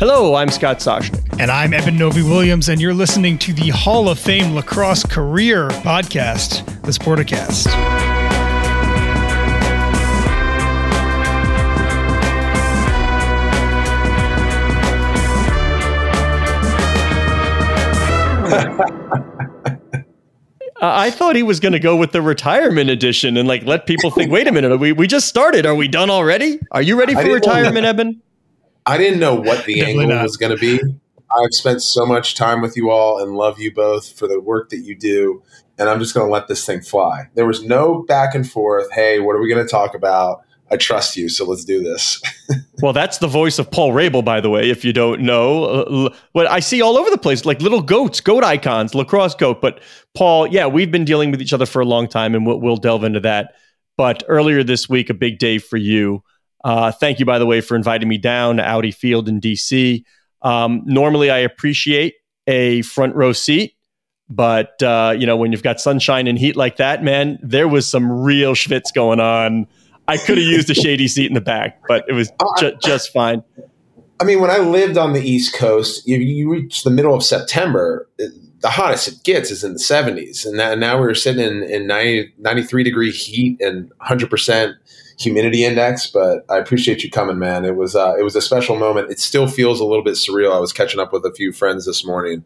Hello, I'm Scott Soshnick. And I'm Eben Novy Williams, and you're listening to the Hall of Fame Lacrosse Career Podcast, the Sporticast. I thought he was going to go with the retirement edition and like let people think, wait a minute, we, we just started. Are we done already? Are you ready for retirement, Eben? I didn't know what the angle not. was going to be. I've spent so much time with you all and love you both for the work that you do. And I'm just going to let this thing fly. There was no back and forth. Hey, what are we going to talk about? I trust you, so let's do this. Well, that's the voice of Paul Rabil, by the way, if you don't know. Uh, what I see all over the place, like little goats, goat icons, lacrosse goat. But Paul, yeah, we've been dealing with each other for a long time, and we'll, we'll delve into that. But earlier this week, a big day for you. Uh, thank you, by the way, for inviting me down to Audi Field in DC. Um, normally, I appreciate a front row seat, but uh, you know when you've got sunshine and heat like that, man, there was some real schwitz going on. I could have used a shady seat in the back, but it was ju- just fine. I mean, when I lived on the East Coast, you, you reach the middle of September, the hottest it gets is in the 70s. And now, now we're sitting in, in 90, 93 degree heat and 100% humidity index. But I appreciate you coming, man. It was, uh, it was a special moment. It still feels a little bit surreal. I was catching up with a few friends this morning.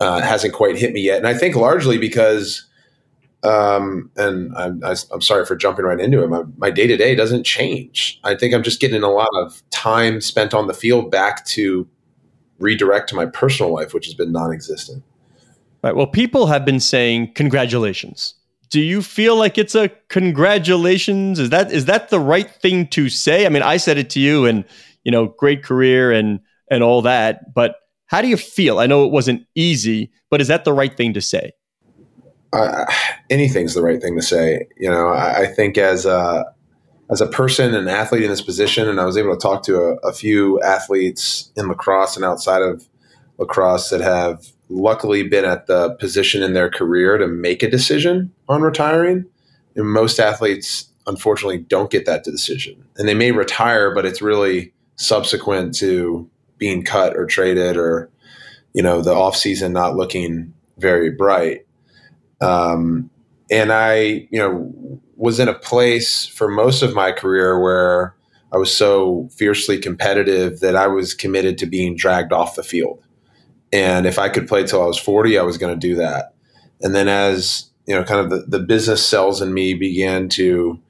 Uh, it hasn't quite hit me yet. And I think largely because, um, and I'm, I, I'm sorry for jumping right into it. My, my day-to-day doesn't change. I think I'm just getting a lot of time spent on the field back to redirect to my personal life, which has been non-existent. Right. Well, people have been saying congratulations. Do you feel like it's a congratulations? Is that is that the right thing to say? I mean, I said it to you, and you know, great career and and all that. But how do you feel? I know it wasn't easy, but is that the right thing to say? uh, anything's the right thing to say. You know, I, I think as a as a person and athlete in this position, and I was able to talk to a, a few athletes in lacrosse and outside of lacrosse that have luckily been at the position in their career to make a decision on retiring. And most athletes, unfortunately, don't get that decision, and they may retire, but it's really subsequent to being cut or traded, or you know, the off season not looking very bright. Um, and I, you know, was in a place for most of my career where I was so fiercely competitive that I was committed to being dragged off the field. And if I could play till I was 40, I was going to do that. And then as, you know, kind of the, the business cells in me began to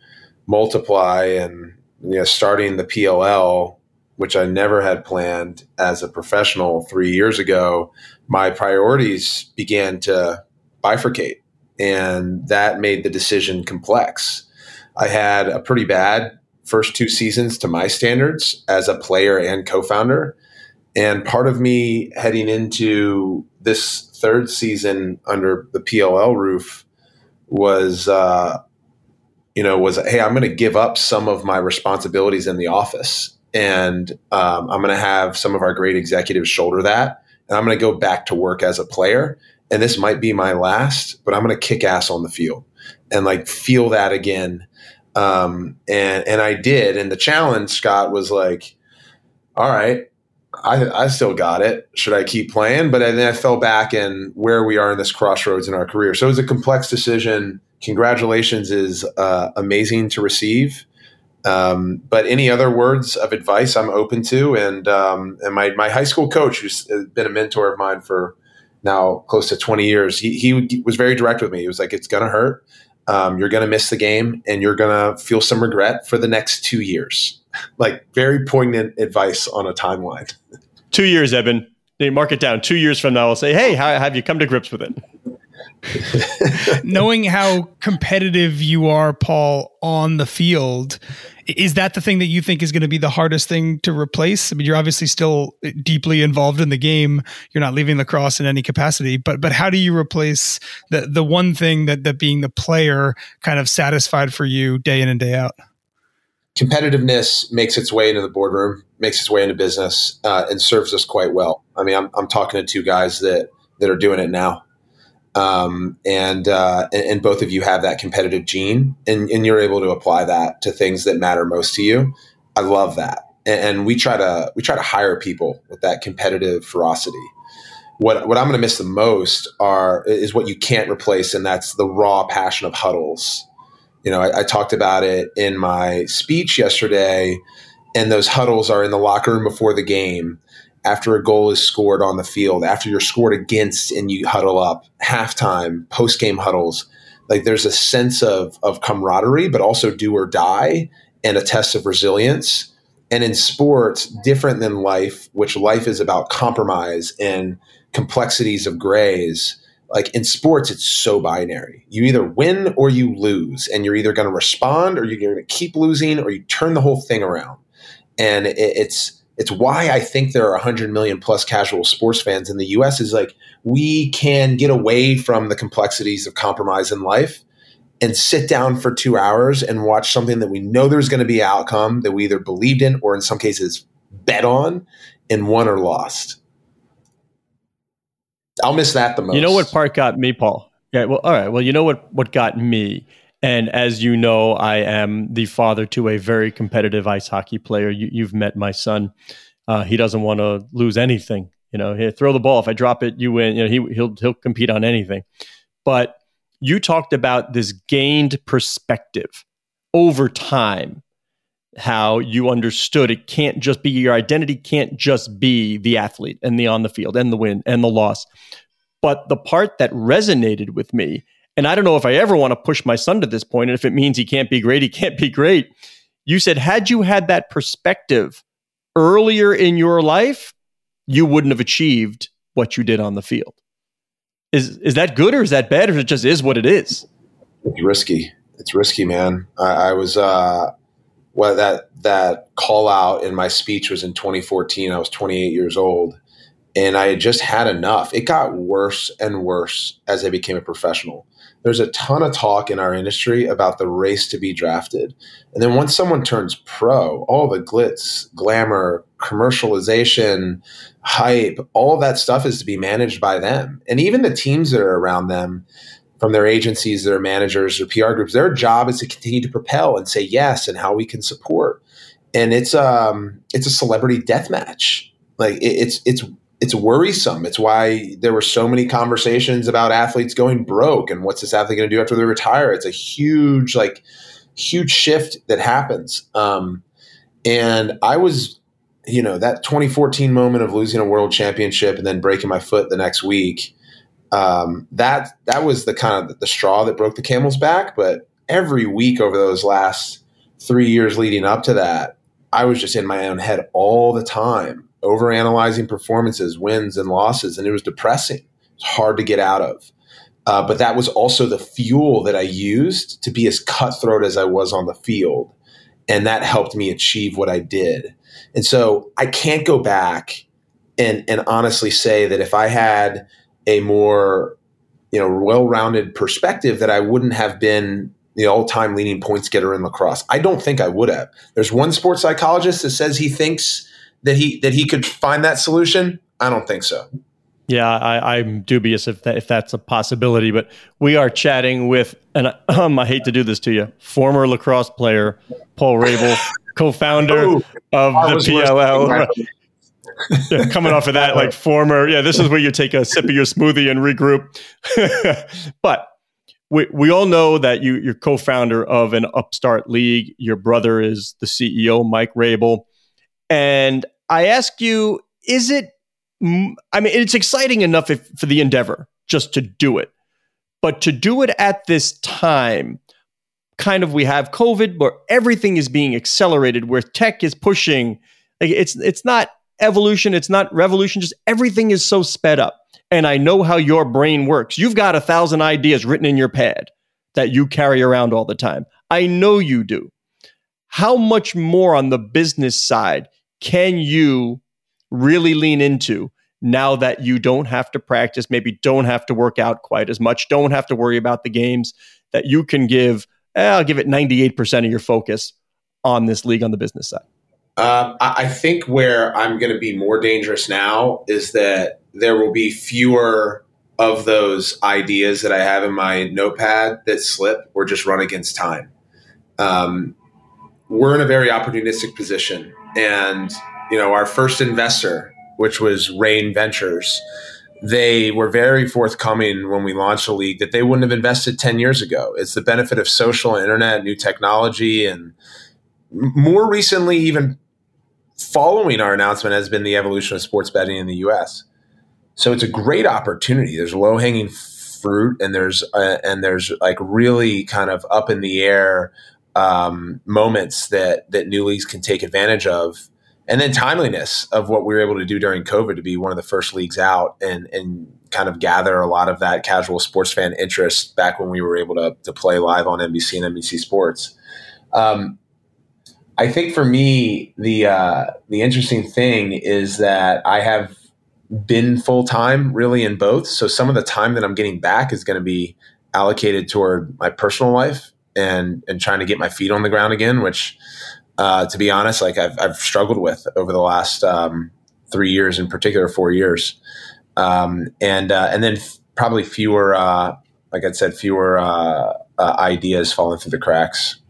multiply and, you know, starting the PLL, which I never had planned as a professional three years ago, my priorities began to bifurcate. And that made the decision complex. I had a pretty bad first two seasons to my standards as a player and co founder. And part of me heading into this third season under the PLL roof was, uh, you know, was, hey, I'm going to give up some of my responsibilities in the office. And um, I'm going to have some of our great executives shoulder that. And I'm going to go back to work as a player and this might be my last, but I'm going to kick ass on the field and like feel that again. Um, and and I did. And the challenge, Scott, was like, all right, I, I still got it. Should I keep playing? But then I fell back in where we are in this crossroads in our career. So it was a complex decision. Congratulations is uh, amazing to receive. Um, but any other words of advice, I'm open to. And um, and my my high school coach, who's been a mentor of mine for now close to 20 years, he, he was very direct with me. He was like, it's going to hurt. Um, you're going to miss the game and you're going to feel some regret for the next two years. Like very poignant advice on a timeline. Two years, Eben. Hey, mark it down. Two years from now, I'll say, hey, how have you come to grips with it? Knowing how competitive you are, Paul, on the field, Is that the thing that you think is going to be the hardest thing to replace? I mean, you're obviously still uh, deeply involved in the game. You're not leaving lacrosse in any capacity, but but how do you replace the the one thing that that being the player kind of satisfied for you day in and day out? Competitiveness makes its way into the boardroom, makes its way into business, uh, and serves us quite well. I mean, I'm I'm talking to two guys that that are doing it now um, and, uh, and, and both of you have that competitive gene, and, and you're able to apply that to things that matter most to you. I love that, and, and we try to we try to hire people with that competitive ferocity. What what I'm going to miss the most are is what you can't replace, and that's the raw passion of huddles. You know, I, I talked about it in my speech yesterday, and those huddles are in the locker room before the game after a goal is scored on the field, after you're scored against and you huddle up, halftime, post game huddles. Like there's a sense of, of camaraderie, but also do or die and a test of resilience. And in sports, different than life, which life is about compromise and complexities of grays. Like in sports, it's so binary. You either win or you lose, and you're either going to respond or you're going to keep losing or you turn the whole thing around. And it, it's it's why I think there are 100 million plus casual sports fans in the US is like we can get away from the complexities of compromise in life and sit down for 2 hours and watch something that we know there's going to be outcome that we either believed in or in some cases bet on and won or lost. I'll miss that the most. You know what part got me, Paul? Yeah, well all right. Well, you know what what got me and as you know, I am the father to a very competitive ice hockey player. You, have met my son. Uh, he doesn't want to lose anything. You know, hey, throw the ball. If I drop it, you win. You know, he, he'll he'll compete on anything. But you talked about this gained perspective over time. How you understood it can't just be your identity can't just be the athlete and the on the field and the win and the loss. But the part that resonated with me and I don't know if I ever want to push my son to this point. And if it means he can't be great, he can't be great. You said, had you had that perspective earlier in your life, you wouldn't have achieved what you did on the field. Is is that good or is that bad or it just is what it is? It's risky. It's risky, man. I, I was uh well that that call out in my speech was in 2014. I was 28 years old and I had just had enough. It got worse and worse as I became a professional there's a ton of talk in our industry about the race to be drafted. And then once someone turns pro, all the glitz, glamour, commercialization, hype, all that stuff is to be managed by them. And even the teams that are around them, from their agencies, their managers, or PR groups, their job is to continue to propel and say yes and how we can support. And it's um it's a celebrity death match. Like it, it's it's it's worrisome. It's why there were so many conversations about athletes going broke and what's this athlete going to do after they retire. It's a huge, like, huge shift that happens. Um, and I was, you know, that 2014 moment of losing a world championship and then breaking my foot the next week. Um, that that was the kind of the straw that broke the camel's back. But every week over those last three years leading up to that, I was just in my own head all the time over analyzing performances, wins, and losses, and it was depressing. It's hard to get out of. Uh, but that was also the fuel that I used to be as cutthroat as I was on the field. And that helped me achieve what I did. And so I can't go back and, and honestly say that if I had a more you know well-rounded perspective that I wouldn't have been the all-time leading points getter in lacrosse. I don't think I would have. There's one sports psychologist that says he thinks that he that he could find that solution? I don't think so. Yeah, I, am dubious if that, if that's a possibility. But we are chatting with, and um, I hate to do this to you, former lacrosse player Paul Rabil, co-founder Ooh, of the PLL. Yeah, coming off of that, like former, yeah, this is where you take a sip of your smoothie and regroup. but we, we all know that you, you're co-founder of an upstart league. Your brother is the CEO, Mike Rabil. And I ask you, is it, I mean, it's exciting enough if, for the endeavor just to do it. But to do it at this time, kind of we have COVID, where everything is being accelerated, where tech is pushing. Like it's it's not evolution, it's not revolution, just everything is so sped up. And I know how your brain works. You've got a thousand ideas written in your pad that you carry around all the time. I know you do. how much more on the business side can you really lean into now that you don't have to practice, maybe don't have to work out quite as much, don't have to worry about the games, that you can give, eh, I'll give it 98% of your focus on this league on the business side? Uh, I think where I'm going to be more dangerous now is that there will be fewer of those ideas that I have in my notepad that slip or just run against time. Um, we're in a very opportunistic position, and you know our first investor, which was Raine Ventures, they were very forthcoming when we launched the league that they wouldn't have invested 10 years ago. It's the benefit of social internet, new technology, and more recently, even following our announcement has been the evolution of sports betting in the U.S. So it's a great opportunity. There's low hanging fruit, and there's uh, and there's like really kind of up in the air um, moments that that new leagues can take advantage of, and then timeliness of what we were able to do during COVID to be one of the first leagues out and and kind of gather a lot of that casual sports fan interest back when we were able to to play live on NBC and NBC Sports. Um, I think for me, the uh, the interesting thing is that I have been full time really in both. So some of the time that I'm getting back is going to be allocated toward my personal life and and trying to get my feet on the ground again, which uh, to be honest, like I've, I've struggled with over the last um, three years, in particular four years, um, and uh, and then f- probably fewer, uh, like I said, fewer uh, uh, ideas falling through the cracks.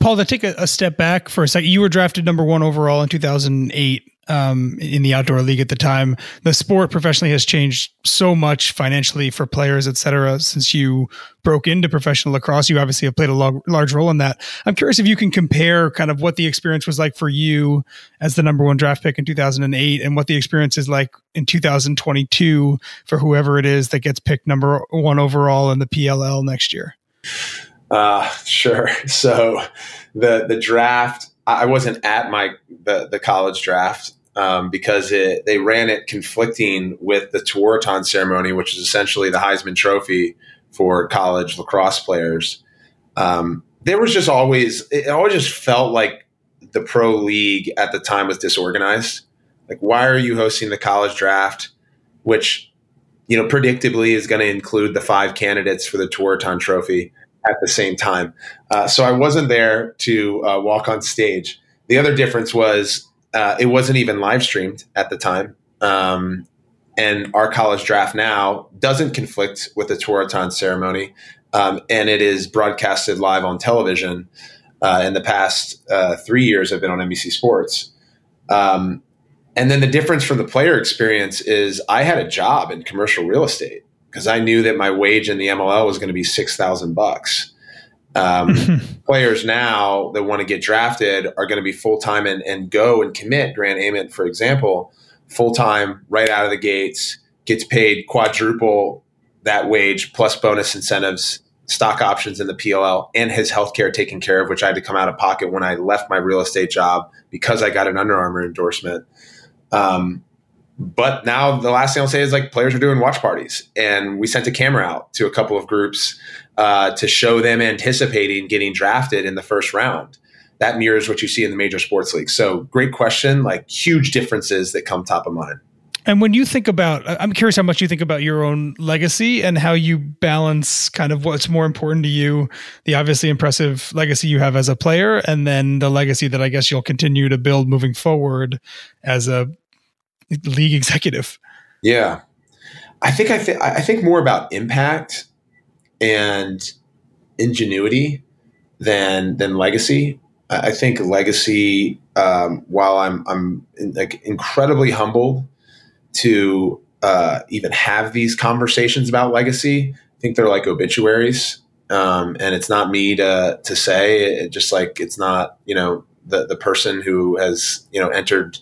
Paul, to take a, a, step back for a second, you were drafted number one overall in 2008 um, in the outdoor league at the time. The sport professionally has changed so much financially for players, et cetera, since you broke into professional lacrosse. You obviously have played a log, large role in that. I'm curious if you can compare kind of what the experience was like for you as the number one draft pick in 2008 and what the experience is like in 2022 for whoever it is that gets picked number one overall in the PLL next year. Uh, sure. So the the draft, I wasn't at my the, the college draft um, because it, they ran it conflicting with the Tewaaraton ceremony, which is essentially the Heisman Trophy for college lacrosse players. Um, there was just always it always just felt like the pro league at the time was disorganized. Like, why are you hosting the college draft, which you know predictably is going to include the five candidates for the Tewaaraton Trophy? At the same time. Uh, so I wasn't there to uh, walk on stage. The other difference was uh, it wasn't even live streamed at the time. Um, and our college draft now doesn't conflict with the Tewaaraton ceremony. Um, and it is broadcasted live on television. Uh, in the past uh, three years, I've been on NBC Sports. Um, and then the difference from the player experience is I had a job in commercial real estate because I knew that my wage in the MLL was going to be six thousand bucks. Um, players now that want to get drafted are going to be full time and, and go and commit. Grant Ament, for example, full time right out of the gates, gets paid quadruple that wage plus bonus incentives, stock options in the PLL, and his health care taken care of, which I had to come out of pocket when I left my real estate job because I got an Under Armour endorsement. Um, but now the last thing I'll say is like players are doing watch parties, and we sent a camera out to a couple of groups uh, to show them anticipating getting drafted in the first round. That mirrors what you see in the major sports leagues. So, great question. Like huge differences that come top of mind. And when you think about, I'm curious how much you think about your own legacy and how you balance kind of what's more important to you, the obviously impressive legacy you have as a player, and then the legacy that I guess you'll continue to build moving forward as a league executive. Yeah, I think I, th- I think more about impact and ingenuity than than legacy. I think legacy. Um, while I'm I'm like incredibly humbled to uh, even have these conversations about legacy, I think they're like obituaries, um, and it's not me to to say. It just like it's not you know the the person who has you know entered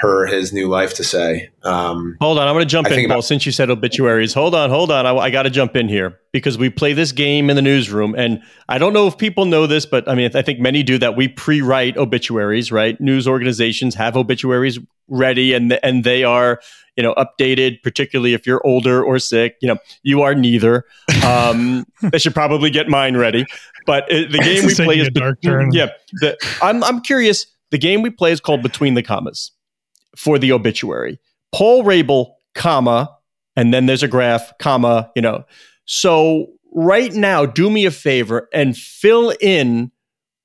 her his new life to say. Um, hold on, I'm going to jump I in, Paul. about- since you said obituaries, hold on, hold on. I, I got to jump in here because we play this game in the newsroom, and I don't know if people know this, but I mean, I think many do that. We pre-write obituaries, right? News organizations have obituaries ready, and and they are you know updated, particularly if you're older or sick. You know, you are neither. Um, they should probably get mine ready. But uh, the game we play is a dark turn. yeah. The, I'm I'm curious. The game we play is called Between the Commas for the obituary. Paul Rabil, comma, and then there's a graph, comma, you know. So right now, do me a favor and fill in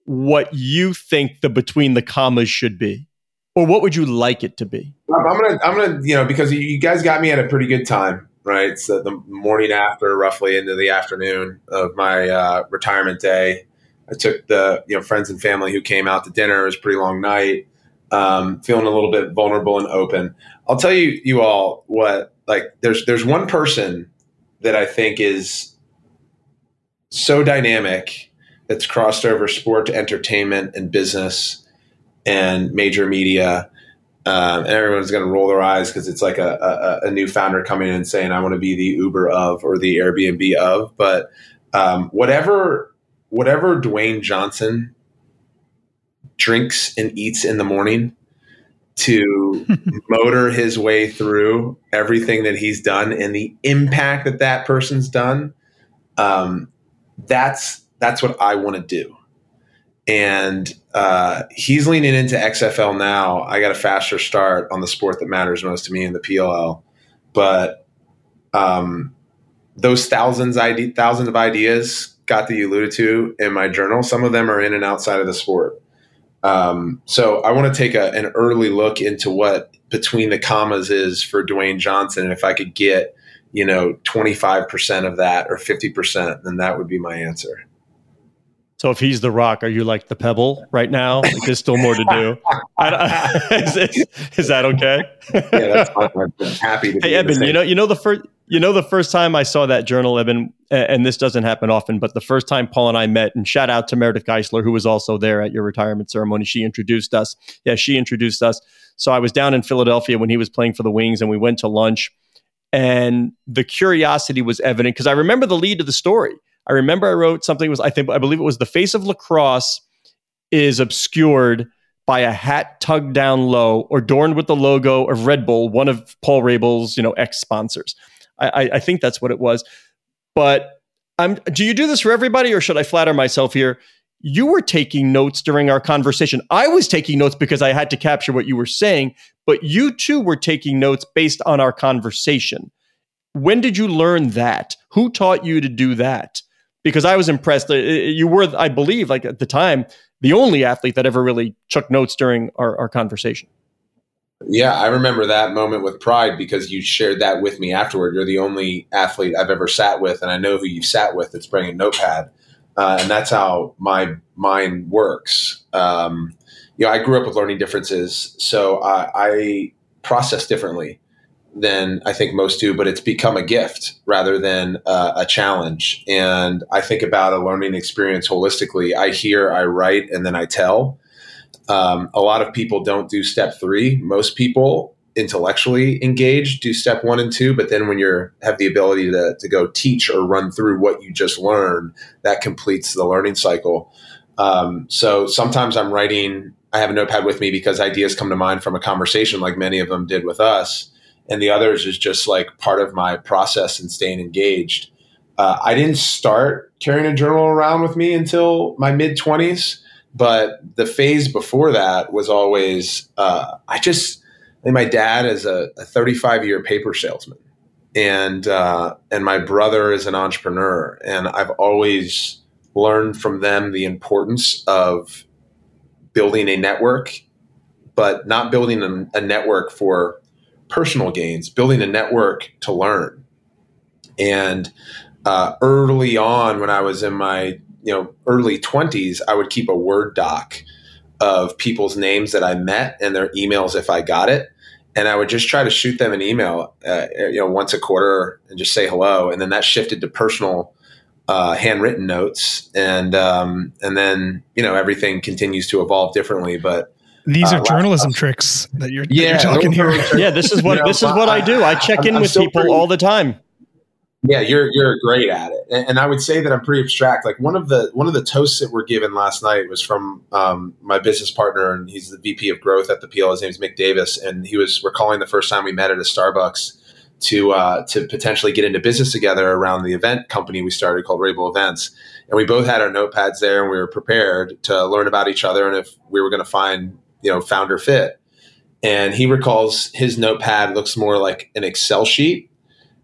what you think the between the commas should be. Or what would you like it to be? I'm gonna, I'm gonna, you know, because you- you guys got me at a pretty good time, right? So the morning after, roughly into the afternoon of my uh, retirement day, I took the, you know, friends and family who came out to dinner. It was a pretty long night. Um, feeling a little bit vulnerable and open. I'll tell you, you all, what like there's there's one person that I think is so dynamic that's crossed over sport to entertainment and business and major media um, and everyone's going to roll their eyes because it's like a, a, a new founder coming in and saying, "I want to be the Uber of or the Airbnb of." But um, whatever whatever Dwayne Johnson drinks and eats in the morning to motor his way through everything that he's done and the impact that that person's done, um, that's that's what I want to do and uh, he's leaning into XFL now. I got a faster start on the sport that matters most to me in the PLL, but um, those thousands ide- thousands of ideas, got that you alluded to in my journal. Some of them are in and outside of the sport. Um, so I want to take a, an early look into what between the commas is for Dwayne Johnson, and if I could get you know twenty five percent of that or fifty percent, then that would be my answer. So if he's the rock, are you like the pebble right now? Like there's still more to do. I is, is- is that okay? Yeah, that's fine. I'm happy to. be Hey in the Eben, you know, you know the first, you know the first time I saw that journal, Eben, and this doesn't happen often, but the first time Paul and I met, and shout out to Meredith Geisler, who was also there at your retirement ceremony. She introduced us. Yeah, she introduced us. So I was down in Philadelphia when he was playing for the Wings, and we went to lunch, and the curiosity was evident because I remember the lead of the story. I remember I wrote something was I think I believe it was the face of lacrosse is obscured by a hat tugged down low or adorned with the logo of Red Bull, one of Paul Rabel's, you know, ex sponsors. I, I, think that's what it was. But I'm, do you do this for everybody or should I flatter myself here? You were taking notes during our conversation. I was taking notes because I had to capture what you were saying, but you too were taking notes based on our conversation. When did you learn that? Who taught you to do that? Because I was impressed. Uh, You were, I believe, like at the time, the only athlete that ever really took notes during our, our conversation. Yeah, I remember that moment with pride because you shared that with me afterward. You're the only athlete I've ever sat with, and I know who you've sat with that's bringing a notepad. Uh, and that's how my mind works. Um, you know, I grew up with learning differences, so I, I process differently than I think most do, but it's become a gift rather than uh, a challenge. And I think about a learning experience holistically. I hear, I write, and then I tell. Um, a lot of people don't do step three. Most people intellectually engaged do step one and two, but then when you have the ability to, to go teach or run through what you just learned, that completes the learning cycle. Um, so sometimes I'm writing, I have a notepad with me because ideas come to mind from a conversation like many of them did with us. And the others is just like part of my process and staying engaged. Uh, I didn't start carrying a journal around with me until my mid 20s but the phase before that was always uh, I just I think my dad is a, a 35 year paper salesman, and uh, and my brother is an entrepreneur, and I've always learned from them the importance of building a network, but not building a, a network for personal gains, building a network to learn. And uh, early on, when I was in my you know early 20s i would keep a word doc of people's names that i met and their emails if i got it. And i would just try to shoot them an email uh, you know once a quarter and just say hello. And then that shifted to personal uh, handwritten notes. And um, and then you know everything continues to evolve differently. But These uh, are last- journalism tricks that you're, that you're talking here. Yeah, this is what You know, this is what I do. I check I'm- in I'm with people pretty- all the time. Yeah, you're you're great at it, and, and I would say that I'm pretty abstract. Like one of the one of the toasts that were given last night was from um, my business partner, and he's the VP of growth at the PL. His name is Mick Davis, and he was recalling the first time we met at a Starbucks to uh, to potentially get into business together around the event company we started called Rabil Events, and we both had our notepads there, and we were prepared to learn about each other and if we were going to find you know founder fit. And he recalls his notepad looks more like an Excel sheet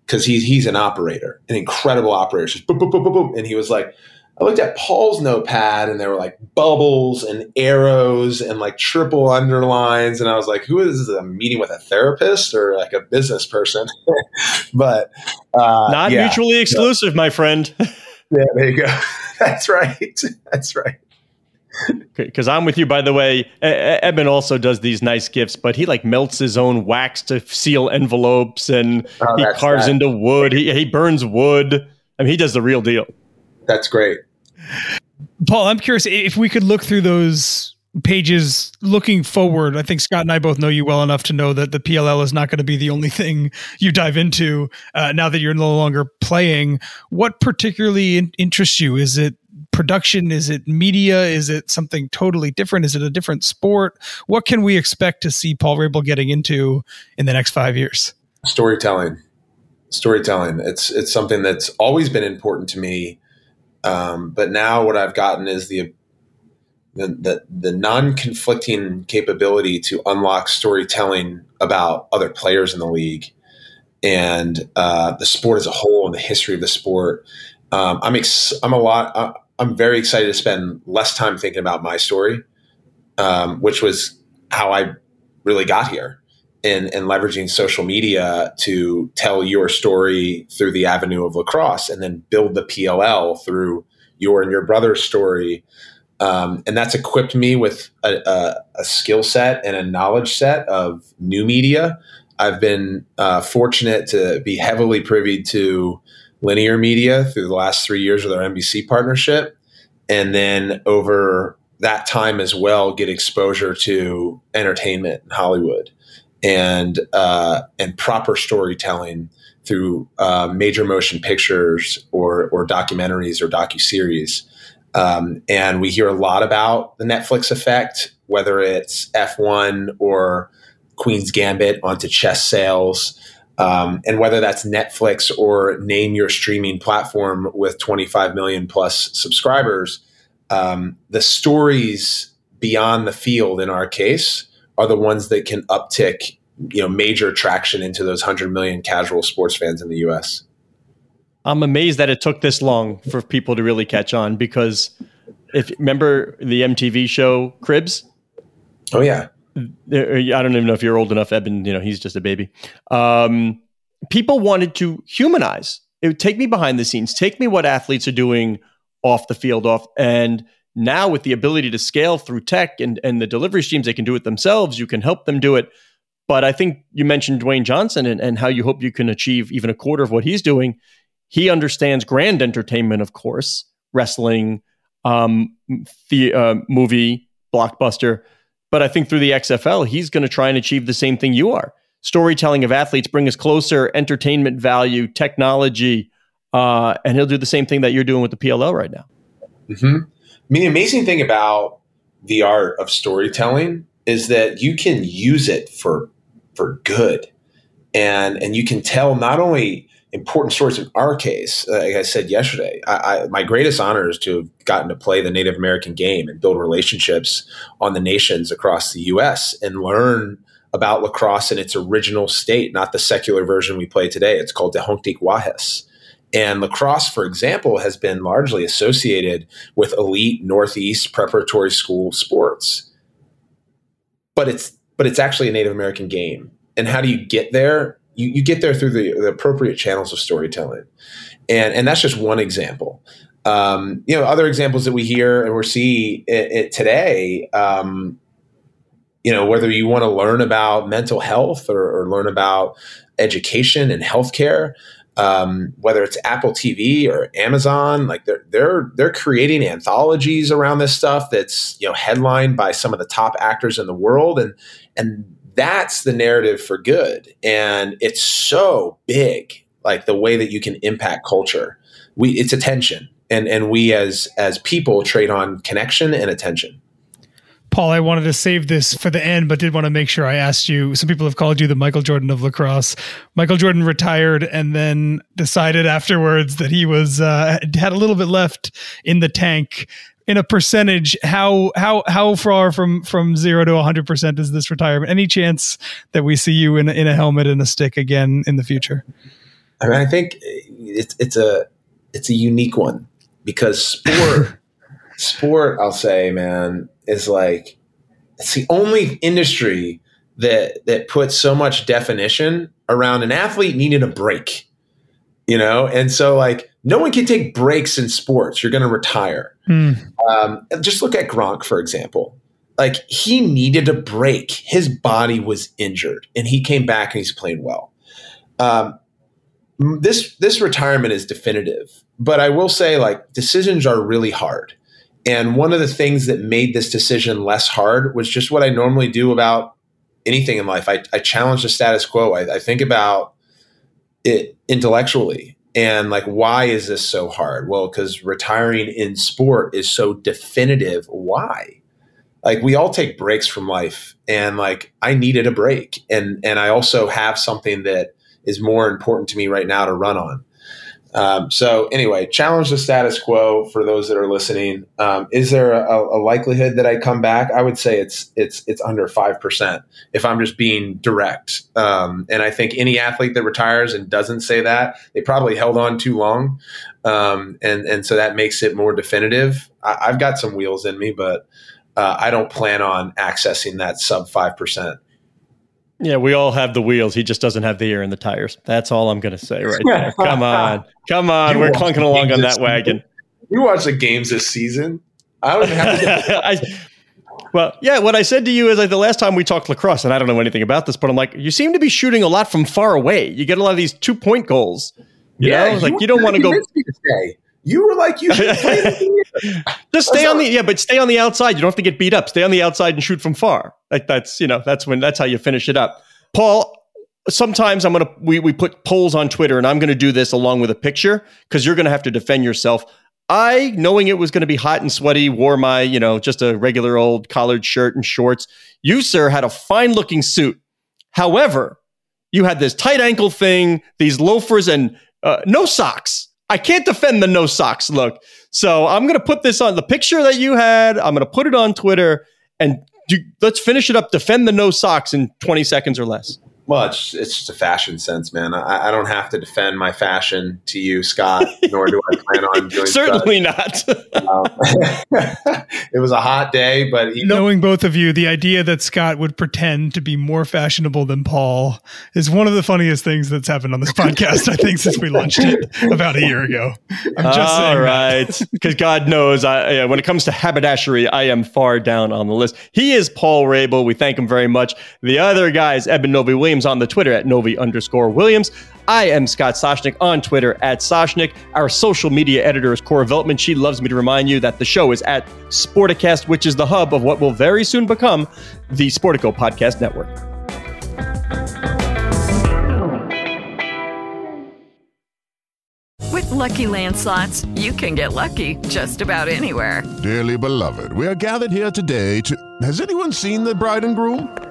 because he's he's an operator, an incredible operator. Just. And he was like, I looked at Paul's notepad and there were like bubbles and arrows and like triple underlines. And I was like, who is this? A meeting with a therapist or like a business person? but uh, Not yeah. mutually exclusive, my friend. Yeah, there you go. That's right. That's right. Because I'm with you, by the way. E- E- Eben also does these nice gifts, but he like melts his own wax to seal envelopes, and Oh, he carves that- into wood. He he burns wood. I mean, he does the real deal. That's great. Paul, I'm curious if we could look through those pages looking forward. I think Scott and I both know you well enough to know that the PLL is not going to be the only thing you dive into uh, now that you're no longer playing. What particularly in- interests you? Is it production? Is it media? Is it something totally different? Is it a different sport? What can we expect to see Paul Rabil getting into in the next five years? storytelling storytelling it's it's something that's always been important to me um, but now what i've gotten is the the, the, the non-conflicting capability to unlock storytelling about other players in the league and uh, the sport as a whole and the history of the sport um, i'm ex- i'm a lot uh, i'm very excited to spend less time thinking about my story um, which was how i really got here and, and leveraging social media to tell your story through the avenue of lacrosse and then build the PLL through your and your brother's story. Um, and that's equipped me with a, a, a skill set and a knowledge set of new media. I've been uh, fortunate to be heavily privy to linear media through the last three years with our NBC partnership. And then over that time as well, get exposure to entertainment in Hollywood and uh, and proper storytelling through uh, major motion pictures or or documentaries or docu series. Um, and we hear a lot about the Netflix effect, whether it's F1 or Queen's Gambit onto chess sales, um, and whether that's Netflix or name your streaming platform with 25 million plus subscribers. Um, the stories beyond the field, in our case, are the ones that can uptick you know major traction into those 100 million casual sports fans in the US. I'm amazed that it took this long for people to really catch on because if remember the MTV show Cribs, Oh yeah. There- I don't even know if you're old enough, Eben. You know, he's just a baby. Um, people wanted to humanize. It would take me behind the scenes, take me what athletes are doing off the field, off and now with the ability to scale through tech and and the delivery streams, they can do it themselves. You can help them do it. But I think you mentioned Dwayne Johnson and, and how you hope you can achieve even a quarter of what he's doing. He understands grand entertainment, of course, wrestling, um, the uh, movie, blockbuster. But I think through the XFL, he's going to try and achieve the same thing you are. Storytelling of athletes bring us closer, entertainment value, technology, uh, and he'll do the same thing that you're doing with the PLL right now. hmm I mean, the amazing thing about the art of storytelling is that you can use it for for good, and and you can tell not only important stories in our case. uh, Like I said yesterday, I, I, my greatest honor is to have gotten to play the Native American game and build relationships on the nations across the U.S. and learn about lacrosse in its original state, not the secular version we play today. It's called Tehongtik Wahes. And lacrosse, for example, has been largely associated with elite Northeast preparatory school sports. But it's but it's actually a Native American game. And how do you get there? You, you get there through the, the appropriate channels of storytelling. And and that's just one example. Um, you know, other examples that we hear and we see it, it today. Um, you know, whether you want to learn about mental health or, or learn about education and healthcare, um, whether it's Apple TV or Amazon, like they're they're they're creating anthologies around this stuff that's you know headlined by some of the top actors in the world, and and that's the narrative for good, and it's so big, like the way that you can impact culture. We it's attention, and and we as as people trade on connection and attention. Paul, I wanted to save this for the end, but did want to make sure I asked you. Some people have called you the Michael Jordan of lacrosse. Michael Jordan retired and then decided afterwards that he was uh, had a little bit left in the tank. In a percentage, how how how far from from zero to hundred percent is this retirement? Any chance that we see you in in a helmet and a stick again in the future? I mean, I think it's it's a it's a unique one because sport sport, I'll say, man, is like it's the only industry that that puts so much definition around an athlete needing a break. You know, and so like no one can take breaks in sports. You're going to retire. Hmm. Um, just look at Gronk, for example. Like he needed a break. His body was injured, and he came back and he's playing well. Um, this this retirement is definitive, but I will say like decisions are really hard. And one of the things that made this decision less hard was just what I normally do about anything in life. I, I challenge the status quo. I, I think about it intellectually. And like why is this so hard? Well because retiring in sport is so definitive. Why? Like we all take breaks from life and like i needed a break. And and i also have something that is more important to me right now to run on um, so anyway, challenge the status quo for those that are listening. Um, is there a, a, likelihood that I come back? I would say it's it's it's under five percent if I'm just being direct. Um, and I think any athlete that retires and doesn't say that they probably held on too long, um, and and so that makes it more definitive. I, have got some wheels in me, but uh, I don't plan on accessing that sub five percent. Yeah, we all have the wheels. He just doesn't have the air in the tires. That's all I'm going to say right there. Come on. Come on. You We're clunking along on that wagon. You watch the games this season. I don't have to. I, well, yeah, what I said to you is like the last time we talked lacrosse, and I don't know anything about this, but I'm like, you seem to be shooting a lot from far away. You get a lot of these two point goals. You yeah, know, like you don't want to go. You were like, you should Just stay on the yeah, but stay on the outside. You don't have to get beat up. Stay on the outside and shoot from far. Like that's you know that's when that's how you finish it up. Paul, sometimes I'm gonna we we put polls on Twitter, and I'm gonna do this along with a picture because you're gonna have to defend yourself. I, knowing it was going to be hot and sweaty, wore my, you know, just a regular old collared shirt and shorts. You, sir, had a fine looking suit. However, you had this tight ankle thing, these loafers, and uh, no socks. I can't defend the no socks look. So I'm going to put this on the picture that you had. I'm going to put it on Twitter and do, let's finish it up. Defend the no socks in 20 seconds or less. Well, it's, it's just a fashion sense, man. I, I, don't have to defend my fashion to you, Scott, nor do I plan on doing Certainly not. um, it was a hot day, but knowing both of you, the idea that Scott would pretend to be more fashionable than Paul is one of the funniest things that's happened on this podcast, I think, since we launched it about a year ago. I'm just All right. Because God knows, I, when it comes to haberdashery, I am far down on the list. He is Paul Rabil. We thank him very much. The other guys, Eben Novy Williams, Williams on the Twitter at Novy underscore Williams. I am Scott Soshnick on Twitter at Soshnick. Our social media editor is Cora Veltman. She loves me to remind you that the show is at Sporticast, which is the hub of what will very soon become the Sportico Podcast Network. With lucky landslots, you can get lucky just about anywhere. Dearly beloved, we are gathered here today to. Has anyone seen the bride and groom?